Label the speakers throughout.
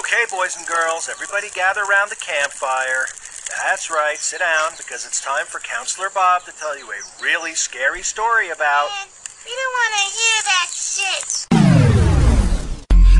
Speaker 1: Okay, boys and girls, everybody gather around the campfire. That's right, sit down because it's time for Counselor Bob to tell you a really scary story about.
Speaker 2: Man, we don't want to hear that shit.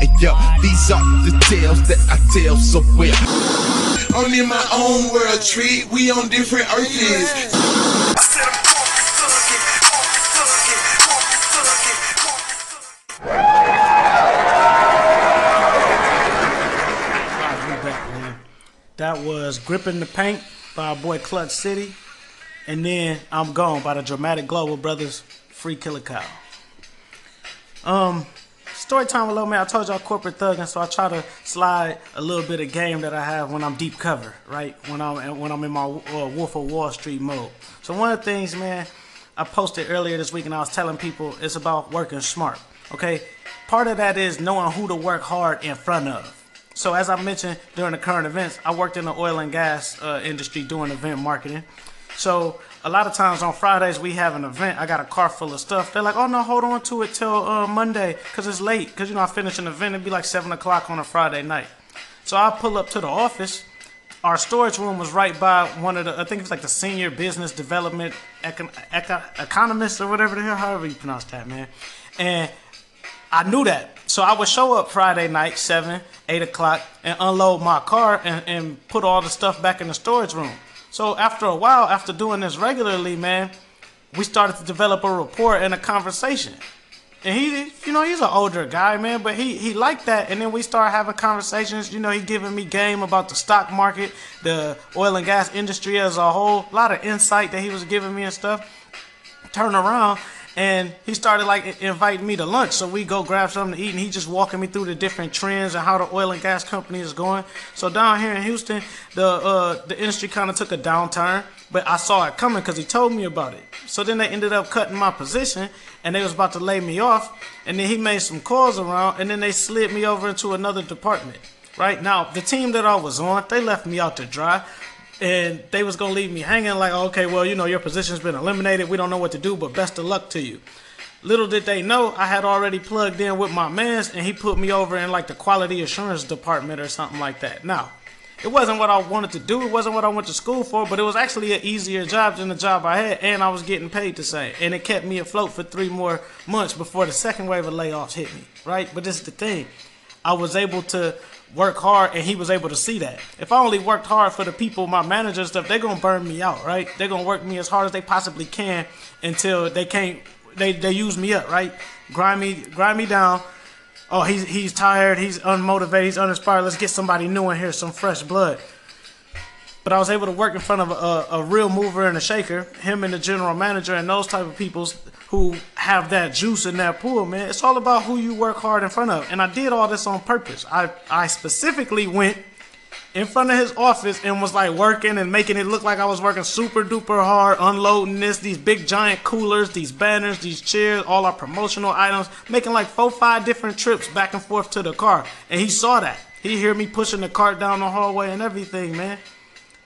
Speaker 3: Hey, yo, these are the tales that I tell so well. I'm in my own world, treat. We on different earths.
Speaker 4: That was Gripping the Paint by our boy Clutch City. And then I'm Gone by the Dramatic Global Brothers, Free Killer Cow. Um, story time a little man. I told y'all corporate thugging, so I try to slide a little bit of game that I have when I'm deep cover, right? When I'm when I'm in my uh, Wolf of Wall Street mode. So one of the things, man, I posted earlier this week, and I was telling people it's about working smart. Okay, part of that is knowing who to work hard in front of. So as I mentioned during the current events, I worked in the oil and gas uh, industry doing event marketing. So a lot of times on Fridays we have an event. I got a car full of stuff. They're like, "Oh no, hold on to it till uh, Monday, cause it's late. Cause you know I finish an event. It'd be like seven o'clock on a Friday night." So I pull up to the office. Our storage room was right by one of the. I think it was like the senior business development econ, eco, economist or whatever the hell, however you pronounce that, man. And I knew that. So I would show up Friday night, 7, 8 o'clock, and unload my car and, and put all the stuff back in the storage room. So after a while, after doing this regularly, man, we started to develop a rapport and a conversation. And he, you know, he's an older guy, man, but he he liked that. And then we started having conversations. You know, he giving me game about the stock market, the oil and gas industry as a whole. A lot of insight that he was giving me and stuff turn around and he started like inviting me to lunch. So we go grab something to eat and he just walking me through the different trends and how the oil and gas company is going. So down here in houston the uh, the industry kind of took a downturn but i saw it coming because he told me about it. So then they ended up cutting my position and they was about to lay me off and then he made some calls around and then they slid me over into another department. Right now the team that i was on they left me out to dry and they was gonna leave me hanging like okay well you know your position's been eliminated. We don't know what to do but best of luck to you. Little did they know i had already plugged in with my mans and he put me over in like the quality assurance department or something like that. Now it wasn't what i wanted to do it wasn't what i went to school for but it was actually an easier job than the job i had and i was getting paid the same. And it kept me afloat for three more months before the second wave of layoffs hit me right? But this is the thing. I was able to work hard and he was able to see that. If I only worked hard for the people, my manager stuff, they're gonna burn me out, right? They're gonna work me as hard as they possibly can until they can't they, they use me up, right? Grind me grind me down. Oh, he's he's tired, he's unmotivated, he's uninspired. Let's get somebody new in here, some fresh blood. But I was able to work in front of a, a real mover and a shaker, him and the general manager and those type of peoples who have that juice in that pool, man. It's all about who you work hard in front of. And I did all this on purpose. I, I specifically went in front of his office and was like working and making it look like I was working super duper hard, unloading this, these big giant coolers, these banners, these chairs, all our promotional items, making like four, five different trips back and forth to the car. And he saw that. He hear me pushing the cart down the hallway and everything, man.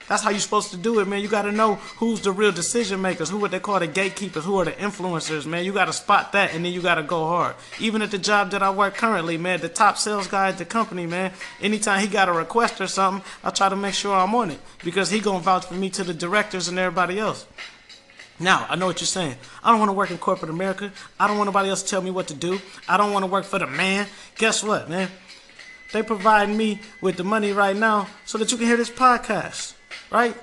Speaker 4: That's how you're supposed to do it, man. You got to know who's the real decision makers, who what they call the gatekeepers, who are the influencers, man. You got to spot that, and then you got to go hard. Even at the job that I work currently, man, the top sales guy at the company, man. Anytime he got a request or something, I try to make sure I'm on it because he gonna vouch for me to the directors and everybody else. Now, I know what you're saying. I don't want to work in corporate America. I don't want nobody else to tell me what to do. I don't want to work for the man. Guess what, man? They provide me with the money right now so that you can hear this podcast right?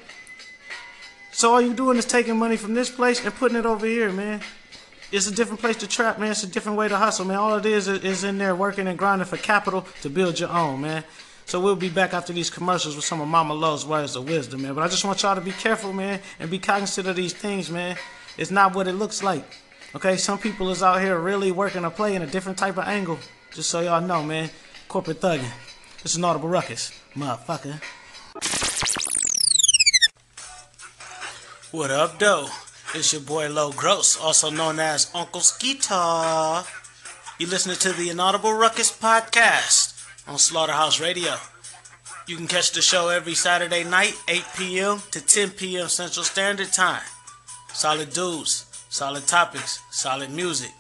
Speaker 4: So all you doing is taking money from this place and putting it over here, man. It's a different place to trap, man. It's a different way to hustle, man. All it is is in there working and grinding for capital to build your own, man. So we'll be back after these commercials with some of Mama Love's words of wisdom, man. But I just want y'all to be careful, man, and be cognizant of these things, man. It's not what it looks like. Okay, some people is out here really working a play in a different type of angle. Just so y'all know, man. Corporate thugging. This is an audible ruckus, motherfucker. What up, though? It's your boy Lo Gro$$, also known as Uncle Skeetar. You're listening to the Inaudible Ruckus podcast on Slaughterhouse Radio. You can catch the show every Saturday night, 8 p.m. to 10 p.m. Central Standard Time. Solid dudes, solid topics, solid music,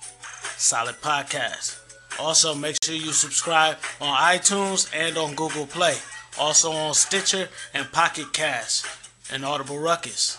Speaker 4: solid podcast. Also, make sure you subscribe on iTunes and on Google Play. Also on Stitcher and Pocket Cast and Audible Ruckus.